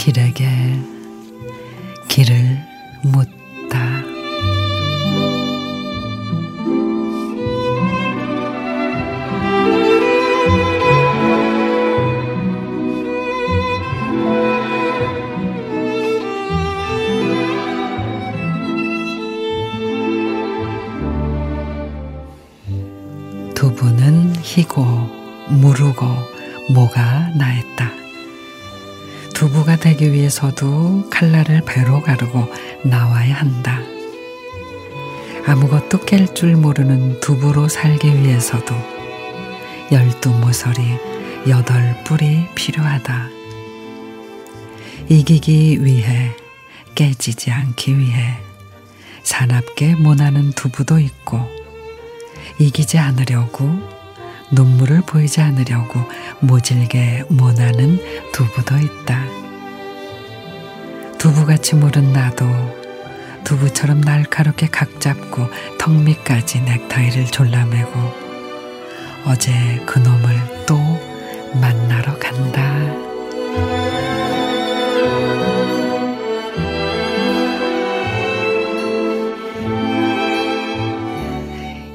길에게 길을 묻 두부는 희고 무르고 모가 나했다. 두부가 되기 위해서도 칼날을 배로 가르고 나와야 한다. 아무것도 깰 줄 모르는 두부로 살기 위해서도 열두 모서리 여덟 뿔이 필요하다. 이기기 위해 깨지지 않기 위해 사납게 모나는 두부도 있고 이기지 않으려고 눈물을 보이지 않으려고 모질게 모나는 두부도 있다. 두부같이 물은 나도 두부처럼 날카롭게 각 잡고 턱 밑까지 넥타이를 졸라매고 어제 그놈을 또 만나러 간다.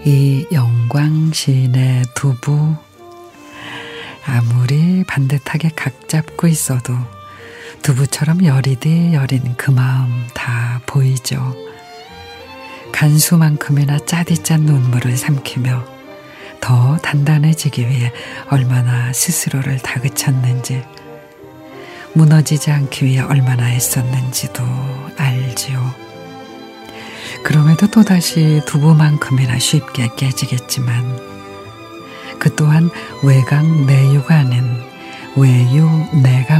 이 영광시인의 두부 아무리 반듯하게 각 잡고 있어도 두부처럼 여리디 여린 그 마음 다 보이죠. 간수만큼이나 짜디짠 눈물을 삼키며 더 단단해지기 위해 얼마나 스스로를 다그쳤는지 무너지지 않기 위해 얼마나 애썼는지도 알지요. 그럼에도 또다시 두부만큼이나 쉽게 깨지겠지만 그 또한 외강 내유가 아닌 외유 바뀌어가